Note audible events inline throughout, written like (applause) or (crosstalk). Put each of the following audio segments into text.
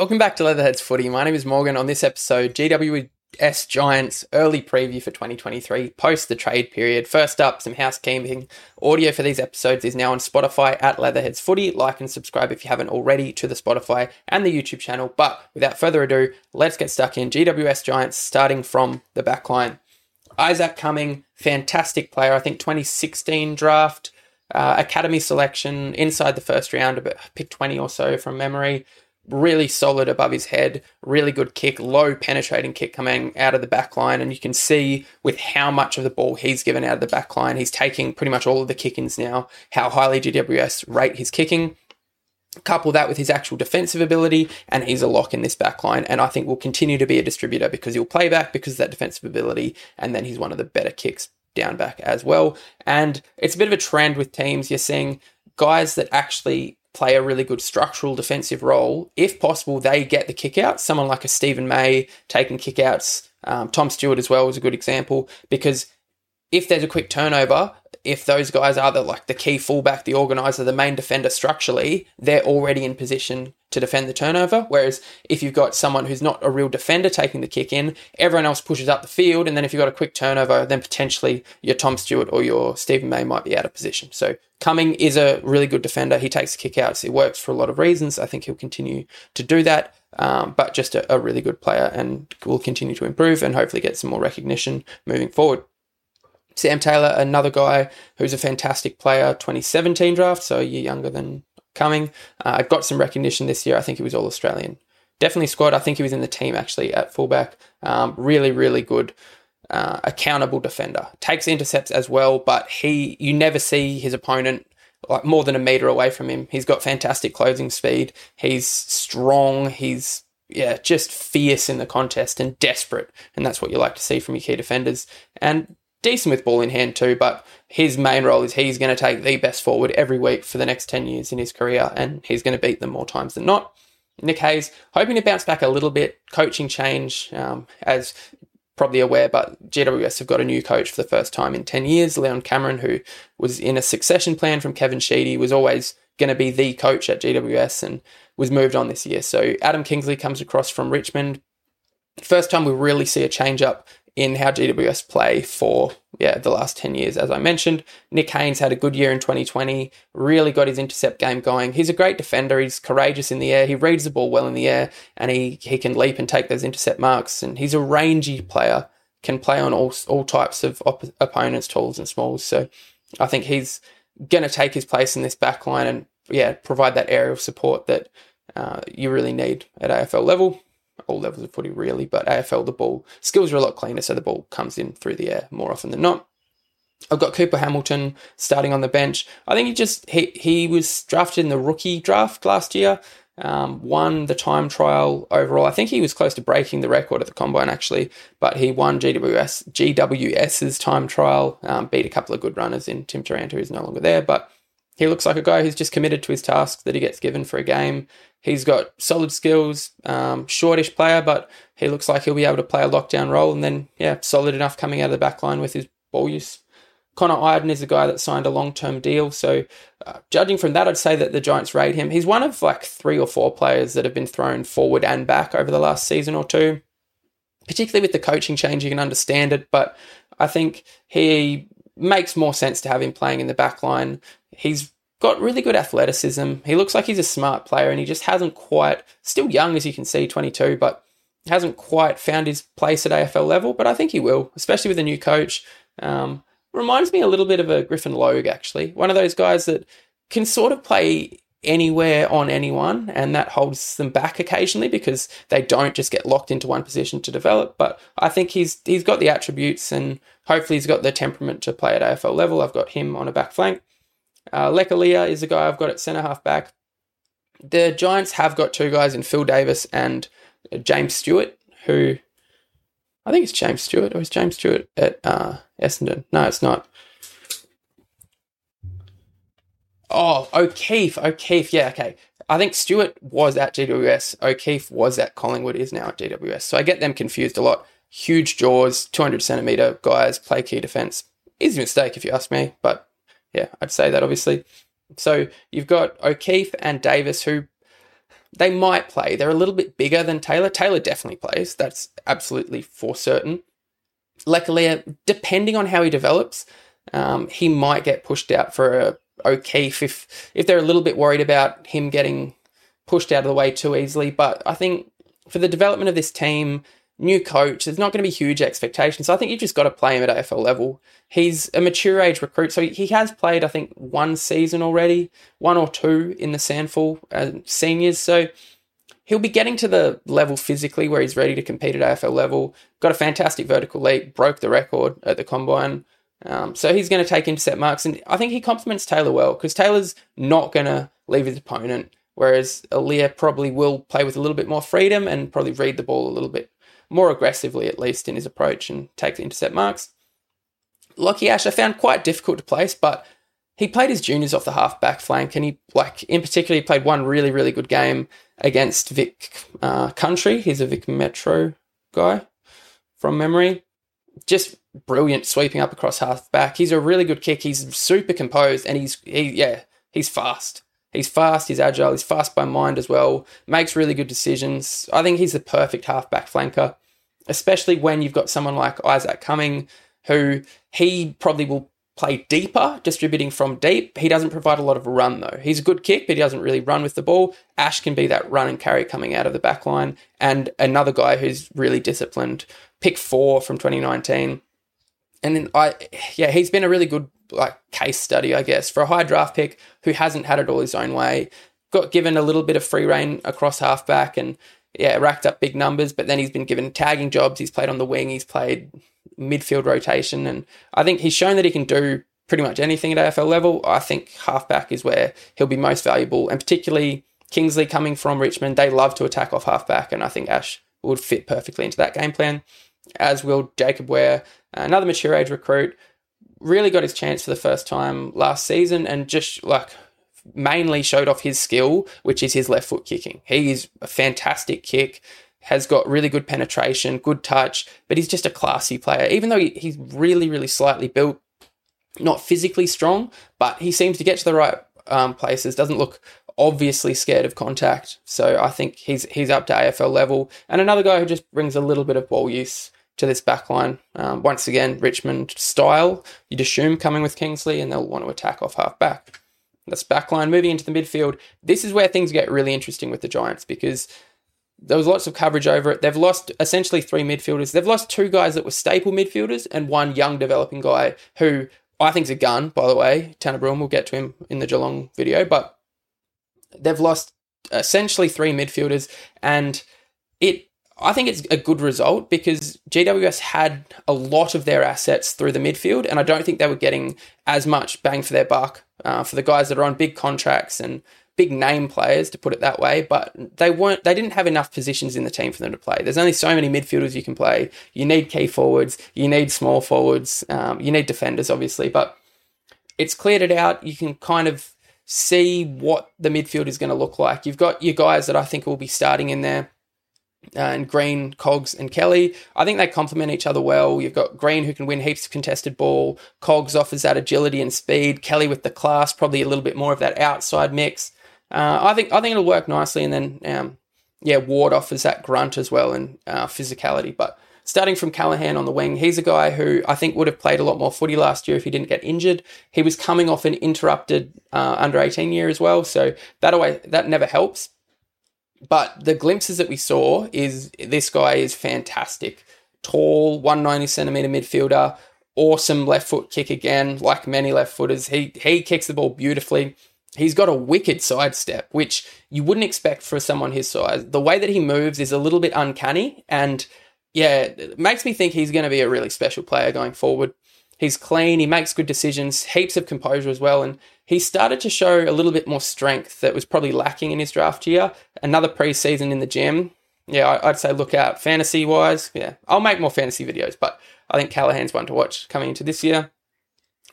Welcome back to Leatherheads Footy. My name is Morgan. On this episode, GWS Giants early preview for 2023, post the trade period. First up, some housekeeping. Audio for these episodes is now on Spotify at Leatherheads Footy. Like and subscribe if you haven't already to the Spotify and the YouTube channel. But without further ado, let's get stuck in. GWS Giants starting from the back line. Isaac Cumming, fantastic player. I think 2016 draft. Uh, academy selection inside the first round, about pick 20 or so from memory really solid above his head, really good kick, low penetrating kick coming out of the back line. And you can see with how much of the ball he's given out of the back line, he's taking pretty much all of the kick ins now, how highly GWS rate his kicking. Couple that with his actual defensive ability, and he's a lock in this back line. And I think will continue to be a distributor because he'll play back because of that defensive ability, and then he's one of the better kicks down back as well. And it's a bit of a trend with teams. You're seeing guys that actually play a really good structural defensive role. If possible, they get the kick out. Someone like a Stephen May taking kickouts. Um, Tom Stewart as well was a good example because if there's a quick turnover, if those guys are the like the key fullback, the organizer, the main defender structurally, they're already in position to defend the turnover. Whereas if you've got someone who's not a real defender taking the kick in, everyone else pushes up the field, and then if you've got a quick turnover, then potentially your Tom Stewart or your Stephen May might be out of position. So Cumming is a really good defender. He takes the kick outs. It works for a lot of reasons. I think he'll continue to do that. Um, but just a, a really good player and will continue to improve and hopefully get some more recognition moving forward. Sam Taylor, another guy who's a fantastic player, 2017 draft, so a year younger than Cumming. Uh, got some recognition this year. I think he was All Australian. Definitely squad. I think he was in the team actually at fullback. Um, really, really good uh, accountable defender. Takes intercepts as well, but he you never see his opponent like more than a meter away from him. He's got fantastic closing speed. He's strong. He's yeah, just fierce in the contest and desperate, and that's what you like to see from your key defenders. And decent with ball in hand too, but his main role is he's going to take the best forward every week for the next 10 years in his career, and he's going to beat them more times than not. Nick Haynes, hoping to bounce back a little bit, coaching change, um, as probably aware, but GWS have got a new coach for the first time in 10 years. Leon Cameron, who was in a succession plan from Kevin Sheedy, was always going to be the coach at GWS and was moved on this year. So Adam Kingsley comes across from Richmond. First time we really see a change up in how GWS play for yeah the last 10 years as I mentioned. Nick Haynes had a good year in 2020, really got his intercept game going. He's a great defender, he's courageous in the air, he reads the ball well in the air and he he can leap and take those intercept marks and he's a rangy player, can play on all all types of op- opponents, talls and smalls. So I think he's going to take his place in this back line and yeah, provide that aerial support that uh, you really need at AFL level all levels of footy really, but AFL the ball skills are a lot cleaner, so the ball comes in through the air more often than not. I've got Cooper Hamilton starting on the bench. I think he just he he was drafted in the rookie draft last year. Um, won the time trial overall. I think he was close to breaking the record at the combine actually, but he won GWS GWS's time trial. Um, beat a couple of good runners in Tim Taranto, who's no longer there, but he looks like a guy who's just committed to his task that he gets given for a game. He's got solid skills, um, shortish player, but he looks like he'll be able to play a lockdown role and then, yeah, solid enough coming out of the back line with his ball use. Connor Idun is a guy that signed a long term deal. So, uh, judging from that, I'd say that the Giants rate him. He's one of like three or four players that have been thrown forward and back over the last season or two. Particularly with the coaching change, you can understand it, but I think he makes more sense to have him playing in the back line. He's got really good athleticism. He looks like he's a smart player and he just hasn't quite, still young as you can see, 22, but hasn't quite found his place at AFL level. But I think he will, especially with a new coach. Um, reminds me a little bit of a Griffin Logue, actually. One of those guys that can sort of play anywhere on anyone, and that holds them back occasionally because they don't just get locked into one position to develop. But I think he's he's got the attributes and hopefully he's got the temperament to play at AFL level. I've got him on a back flank. Uh, Leek Aleer is a guy I've got at centre half back. The Giants have got two guys in Phil Davis and James Stewart, who I think it's James Stewart, or is James Stewart at uh, Essendon? No, it's not. Oh, O'Keefe, O'Keefe, yeah, okay. I think Stewart was at GWS. O'Keefe was at Collingwood, is now at GWS. So I get them confused a lot. Huge jaws, 200 centimetre guys, play key defence. Easy mistake if you ask me, but yeah, I'd say that obviously. So you've got O'Keefe and Davis, who they might play. They're a little bit bigger than Taylor. Taylor definitely plays. That's absolutely for certain. Leclerc, depending on how he develops, um, he might get pushed out for a O'Keefe if if they're a little bit worried about him getting pushed out of the way too easily. But I think for the development of this team, new coach, there's not going to be huge expectations. So I think you've just got to play him at AFL level. He's a mature age recruit, so he has played, I think, one season already, one or two in the SANFL uh, seniors. So he'll be getting to the level physically where he's ready to compete at AFL level. Got a fantastic vertical leap, broke the record at the combine. Um, so he's going to take intercept marks, and I think he complements Taylor well because Taylor's not going to leave his opponent, whereas Aleer probably will play with a little bit more freedom and probably read the ball a little bit more aggressively, at least in his approach, and take the intercept marks. Lachie Ash, I found quite difficult to place, but he played his juniors off the half back flank, and he like in particular he played one really really good game against Vic uh, Country. He's a Vic Metro guy from memory. Just brilliant sweeping up across half back. He's a really good kick. He's super composed, and he's he yeah he's fast. He's fast, he's agile, he's fast by mind as well, makes really good decisions. I think he's the perfect halfback flanker, especially when you've got someone like Isaac Cumming, who he probably will play deeper, distributing from deep. He doesn't provide a lot of run though. He's a good kick, but he doesn't really run with the ball. Ash can be that run and carry coming out of the back line. And another guy who's really disciplined, pick four from 2019. And then I, yeah, he's been a really good like case study, I guess, for a high draft pick who hasn't had it all his own way. Got given a little bit of free reign across halfback and yeah, racked up big numbers, but then he's been given tagging jobs. He's played on the wing, he's played midfield rotation, and I think he's shown that he can do pretty much anything at AFL level. I think halfback is where he'll be most valuable, and particularly Kingsley coming from Richmond, they love to attack off halfback, and I think Ash would fit perfectly into that game plan, as will Jacob Wehr, another mature age recruit really got his chance for the first time last season and just like mainly showed off his skill, which is his left foot kicking. He's a fantastic kick, has got really good penetration, good touch, but he's just a classy player. Even though he's really, really slightly built, not physically strong, but he seems to get to the right um, places, doesn't look obviously scared of contact. So I think he's he's up to AFL level. And another guy who just brings a little bit of ball use to this backline. Um, once again, Richmond style, you'd assume coming with Kingsley, and they'll want to attack off half back. That's backline. Moving into the midfield, this is where things get really interesting with the Giants because there was lots of coverage over it. They've lost essentially three midfielders. They've lost two guys that were staple midfielders and one young developing guy who I think's a gun, by the way. Tanner Bruhn, we'll get to him in the Geelong video, but they've lost essentially three midfielders and it I think it's a good result because GWS had a lot of their assets through the midfield, and I don't think they were getting as much bang for their buck uh, for the guys that are on big contracts and big name players, to put it that way. But they weren't, they didn't have enough positions in the team for them to play. There's only so many midfielders you can play. You need key forwards, you need small forwards, um, you need defenders, obviously. But it's cleared it out. You can kind of see what the midfield is going to look like. You've got your guys that I think will be starting in there uh, and Green, Cogs, and Kelly. I think they complement each other well. You've got Green who can win heaps of contested ball. Cogs offers that agility and speed. Kelly with the class, probably a little bit more of that outside mix. Uh, I think I think it'll work nicely. And then um, yeah, Ward offers that grunt as well and uh, physicality. But starting from Callaghan on the wing, he's a guy who I think would have played a lot more footy last year if he didn't get injured. He was coming off an interrupted uh, under 18 year as well, so that away that never helps. But the glimpses that we saw is this guy is fantastic. Tall, 190 centimeter midfielder, awesome left foot kick again, like many left footers. He he kicks the ball beautifully. He's got a wicked sidestep, which you wouldn't expect for someone his size. The way that he moves is a little bit uncanny, and yeah, it makes me think he's going to be a really special player going forward. He's clean, he makes good decisions, heaps of composure as well, and he started to show a little bit more strength that was probably lacking in his draft year. Another preseason in the gym. Yeah, I'd say look out fantasy wise. Yeah, I'll make more fantasy videos, but I think Callaghan's one to watch coming into this year.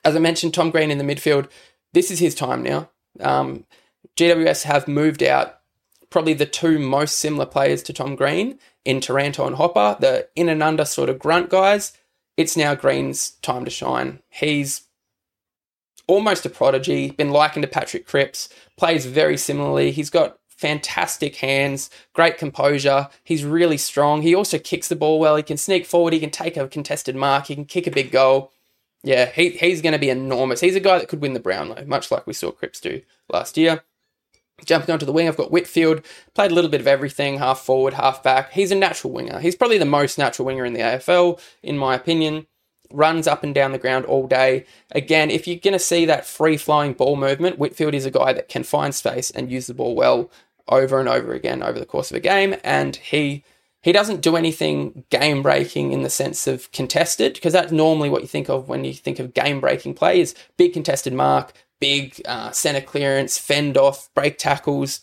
As I mentioned, Tom Green in the midfield. This is his time now. Um, GWS have moved out probably the two most similar players to Tom Green in Taranto and Hopper, the in and under sort of grunt guys it's now Green's time to shine. He's almost a prodigy, been likened to Patrick Cripps, plays very similarly. He's got fantastic hands, great composure. He's really strong. He also kicks the ball well. He can sneak forward. He can take a contested mark. He can kick a big goal. Yeah, he, he's going to be enormous. He's a guy that could win the Brownlow, much like we saw Cripps do last year. Jumping onto the wing, I've got Whitfield. Played a little bit of everything, half forward, half back. He's a natural winger. He's probably the most natural winger in the AFL, in my opinion. Runs up and down the ground all day. Again, if you're going to see that free flowing ball movement, Whitfield is a guy that can find space and use the ball well over and over again over the course of a game. And he he doesn't do anything game breaking in the sense of contested, because that's normally what you think of when you think of game breaking play is big contested mark, big uh, center clearance, fend off, break tackles.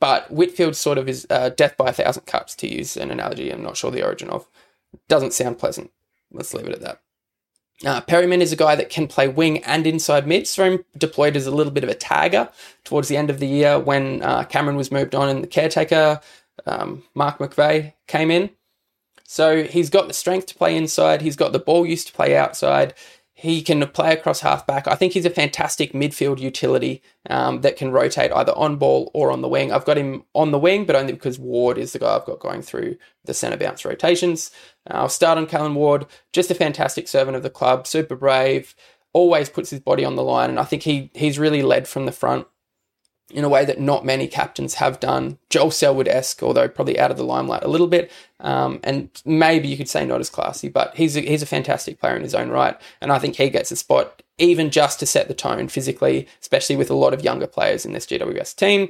But Whitfield sort of is uh, death by a thousand cuts, to use an analogy. I'm not sure the origin of. Doesn't sound pleasant. Let's leave it at that. Uh, Perryman is a guy that can play wing and inside mid. Saw him deployed as a little bit of a tagger towards the end of the year when uh, Cameron was moved on and the caretaker, um, Mark McVeigh, came in. So he's got the strength to play inside. He's got the ball use to play outside. He can play across halfback. I think he's a fantastic midfield utility um, that can rotate either on ball or on the wing. I've got him on the wing, but only because Ward is the guy I've got going through the centre bounce rotations. Uh, I'll start on Callan Ward, just a fantastic servant of the club, super brave, always puts his body on the line, and I think he he's really led from the front in a way that not many captains have done. Joel Selwood esque, although probably out of the limelight a little bit, um, and maybe you could say not as classy, but he's a, he's a fantastic player in his own right, and I think he gets a spot even just to set the tone physically, especially with a lot of younger players in this GWS team.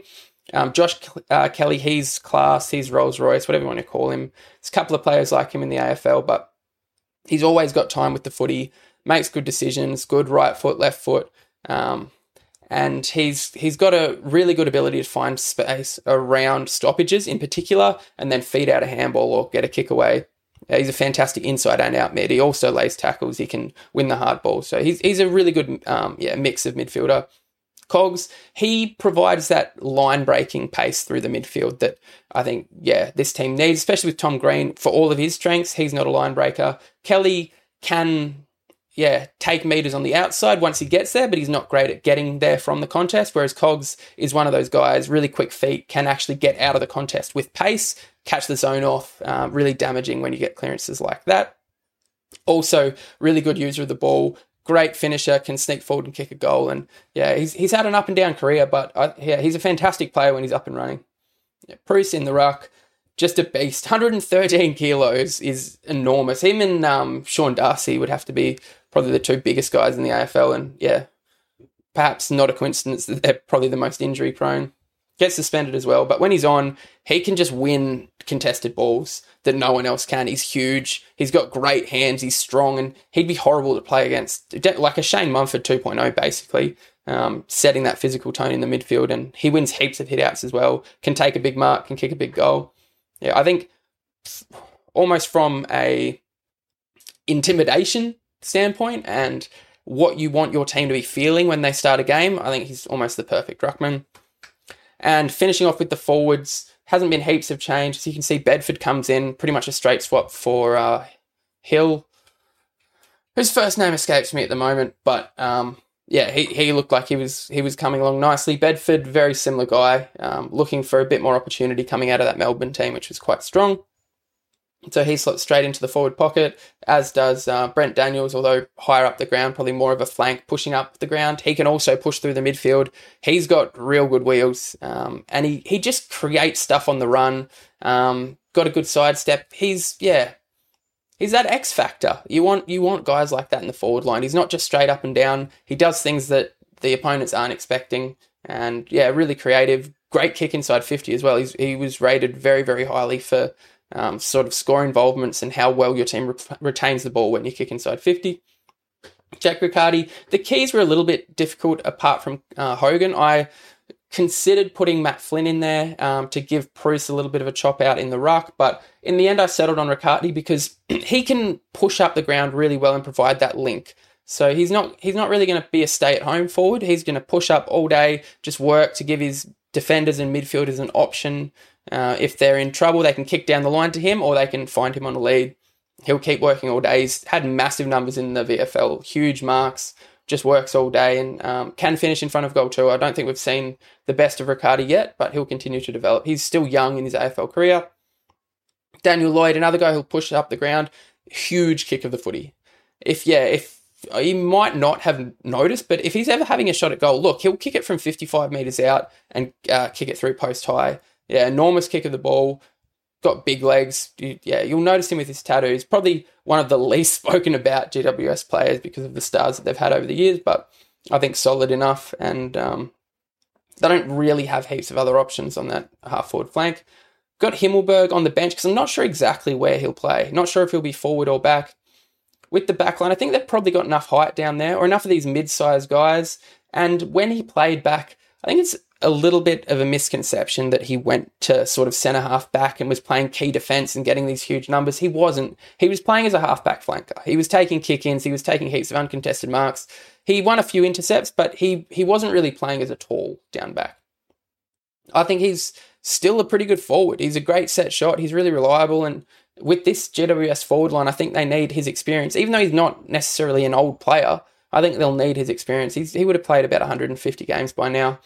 Um, Josh uh, Kelly, he's class, he's Rolls Royce, whatever you want to call him. There's a couple of players like him in the AFL, but he's always got time with the footy, makes good decisions, good right foot, left foot. Um, and he's he's got a really good ability to find space around stoppages in particular, and then feed out a handball or get a kick away. He's a fantastic inside and out mid. He also lays tackles. He can win the hard ball. So he's he's a really good um, yeah mix of midfielder. Cogs, he provides that line breaking pace through the midfield that I think, yeah, this team needs, especially with Tom Green. For all of his strengths, he's not a line breaker. Kelly can yeah, take meters on the outside once he gets there, but he's not great at getting there from the contest. Whereas Cogs is one of those guys, really quick feet, can actually get out of the contest with pace, catch the zone off, uh, really damaging when you get clearances like that. Also, really good user of the ball, great finisher, can sneak forward and kick a goal. And yeah, he's, he's had an up and down career, but uh, yeah, he's a fantastic player when he's up and running. Yeah, Preuss in the ruck, just a beast. 113 kilos is enormous. Him and um, Sean Darcy would have to be probably the two biggest guys in the AFL. And yeah, perhaps not a coincidence that they're probably the most injury prone. Gets suspended as well, but when he's on, he can just win contested balls that no one else can. He's huge. He's got great hands. He's strong, and he'd be horrible to play against, like a Shane Mumford 2.0, basically. Um, setting that physical tone in the midfield, and he wins heaps of hitouts as well. Can take a big mark, can kick a big goal. Yeah, I think almost from a intimidation standpoint and what you want your team to be feeling when they start a game, I think he's almost the perfect ruckman. And finishing off with the forwards, hasn't been heaps of change. As you can see, Bedford comes in, pretty much a straight swap for uh, Hill, whose first name escapes me at the moment, but um, yeah, he, he looked like he was he was coming along nicely. Bedford, very similar guy, um, looking for a bit more opportunity coming out of that Melbourne team, which was quite strong. So he slots straight into the forward pocket, as does uh, Brent Daniels, although higher up the ground, probably more of a flank pushing up the ground. He can also push through the midfield. He's got real good wheels, um, and he, he just creates stuff on the run. Um, got a good sidestep. He's yeah, he's that X factor. You want you want guys like that in the forward line. He's not just straight up and down. He does things that the opponents aren't expecting, and yeah, really creative. Great kick inside fifty as well. He's, he was rated very very highly for um, sort of score involvements and how well your team re- retains the ball when you kick inside 50. Jake Riccardi, the keys were a little bit difficult apart from uh, Hogan. I considered putting Matt Flynn in there um, to give Preuss a little bit of a chop out in the ruck, but in the end I settled on Riccardi because (clears throat) he can push up the ground really well and provide that link. So he's not he's not really going to be a stay at home forward. He's going to push up all day, just work to give his defenders and midfielders an option uh, if they're in trouble, they can kick down the line to him or they can find him on a lead. He'll keep working all day. He's had massive numbers in the VFL, huge marks, just works all day and um, can finish in front of goal too. I don't think we've seen the best of Riccardi yet, but he'll continue to develop. He's still young in his AFL career. Daniel Lloyd, another guy who'll push up the ground, huge kick of the footy. If yeah, if he might not have noticed, but if he's ever having a shot at goal, look, he'll kick it from 55 meters out and uh, kick it through post high. Yeah, enormous kick of the ball. Got big legs. Yeah, you'll notice him with his tattoos. Probably one of the (laughs) least spoken about GWS players because of the stars that they've had over the years, but I think solid enough. And um, they don't really have heaps of other options on that half forward flank. Got Himmelberg on the bench because I'm not sure exactly where he'll play. Not sure if he'll be forward or back. With the backline, I think they've probably got enough height down there or enough of these mid sized guys. And when he played back, I think it's a little bit of a misconception that he went to sort of centre half back and was playing key defence and getting these huge numbers. He wasn't. He was playing as a half back flanker. He was taking kick ins, he was taking heaps of uncontested marks. He won a few intercepts, but he, he wasn't really playing as a tall down back. I think he's still a pretty good forward. He's a great set shot. He's really reliable. And with this GWS forward line, I think they need his experience. Even though he's not necessarily an old player, I think they'll need his experience. He's, he would have played about 150 games by now.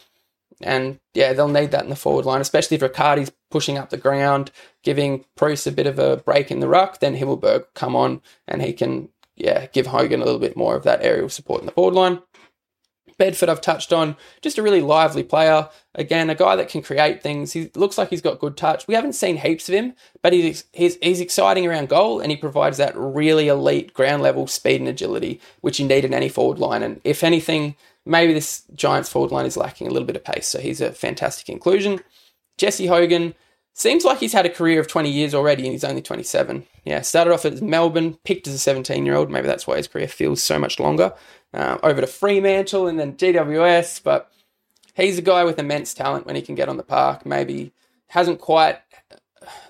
And yeah, they'll need that in the forward line, especially if Riccardi's pushing up the ground, giving Preuss a bit of a break in the ruck. Then Himmelberg come on and he can, yeah, give Hogan a little bit more of that aerial support in the forward line. Bedford, I've touched on, just a really lively player. Again, a guy that can create things. He looks like he's got good touch. We haven't seen heaps of him, but he's, he's, he's exciting around goal and he provides that really elite ground level speed and agility, which you need in any forward line. And if anything, maybe this Giants forward line is lacking a little bit of pace. So he's a fantastic inclusion. Jesse Hogan seems like he's had a career of 20 years already and he's only 27. Yeah, started off at Melbourne, picked as a 17 year old. Maybe that's why his career feels so much longer uh, over to Fremantle and then GWS. But he's a guy with immense talent when he can get on the park. Maybe hasn't quite.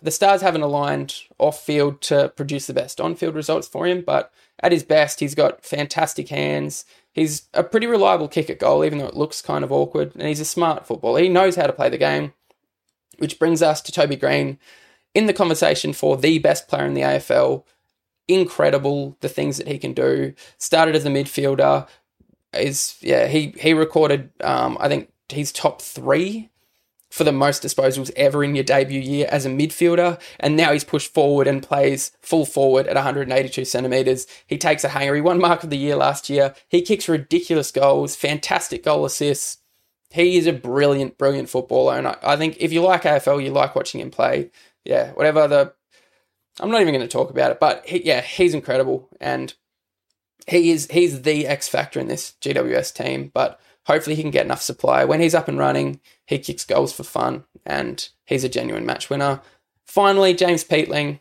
The stars haven't aligned off field to produce the best on field results for him, but at his best, he's got fantastic hands. He's a pretty reliable kick at goal, even though it looks kind of awkward. And he's a smart footballer. He knows how to play the game, which brings us to Toby Greene in the conversation for the best player in the AFL incredible the things that he can do. Started as a midfielder, is yeah he he recorded um, I think he's top three for the most disposals ever in your debut year as a midfielder, and now he's pushed forward and plays full forward at 182 centimeters. He takes a hanger. He won mark of the year last year. He kicks ridiculous goals, fantastic goal assists. He is a brilliant, brilliant footballer, and I, I think if you like AFL, you like watching him play. Yeah, whatever the I'm not even going to talk about it, but he, yeah, he's incredible, and he is he's the X factor in this GWS team. But hopefully, he can get enough supply when he's up and running. He kicks goals for fun, and he's a genuine match winner. Finally, James Peatling,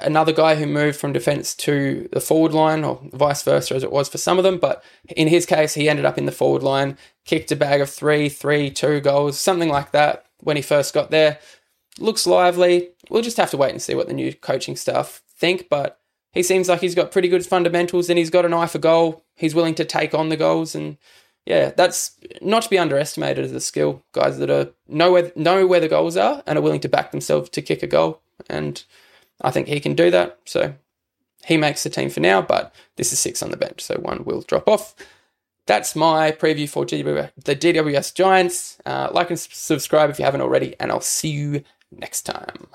another guy who moved from defence to the forward line, or vice versa, as it was for some of them. But in his case, he ended up in the forward line, kicked a bag of three, three, two goals, something like that when he first got there looks lively. We'll just have to wait and see what the new coaching staff think, but he seems like he's got pretty good fundamentals and he's got an eye for goal. He's willing to take on the goals and yeah, that's not to be underestimated as a skill. Guys that are know where know where the goals are and are willing to back themselves to kick a goal. And I think he can do that. So he makes the team for now, but this is six on the bench, so one will drop off. That's my preview for GW, the DWS Giants. Uh, like and subscribe if you haven't already, and I'll see you next time.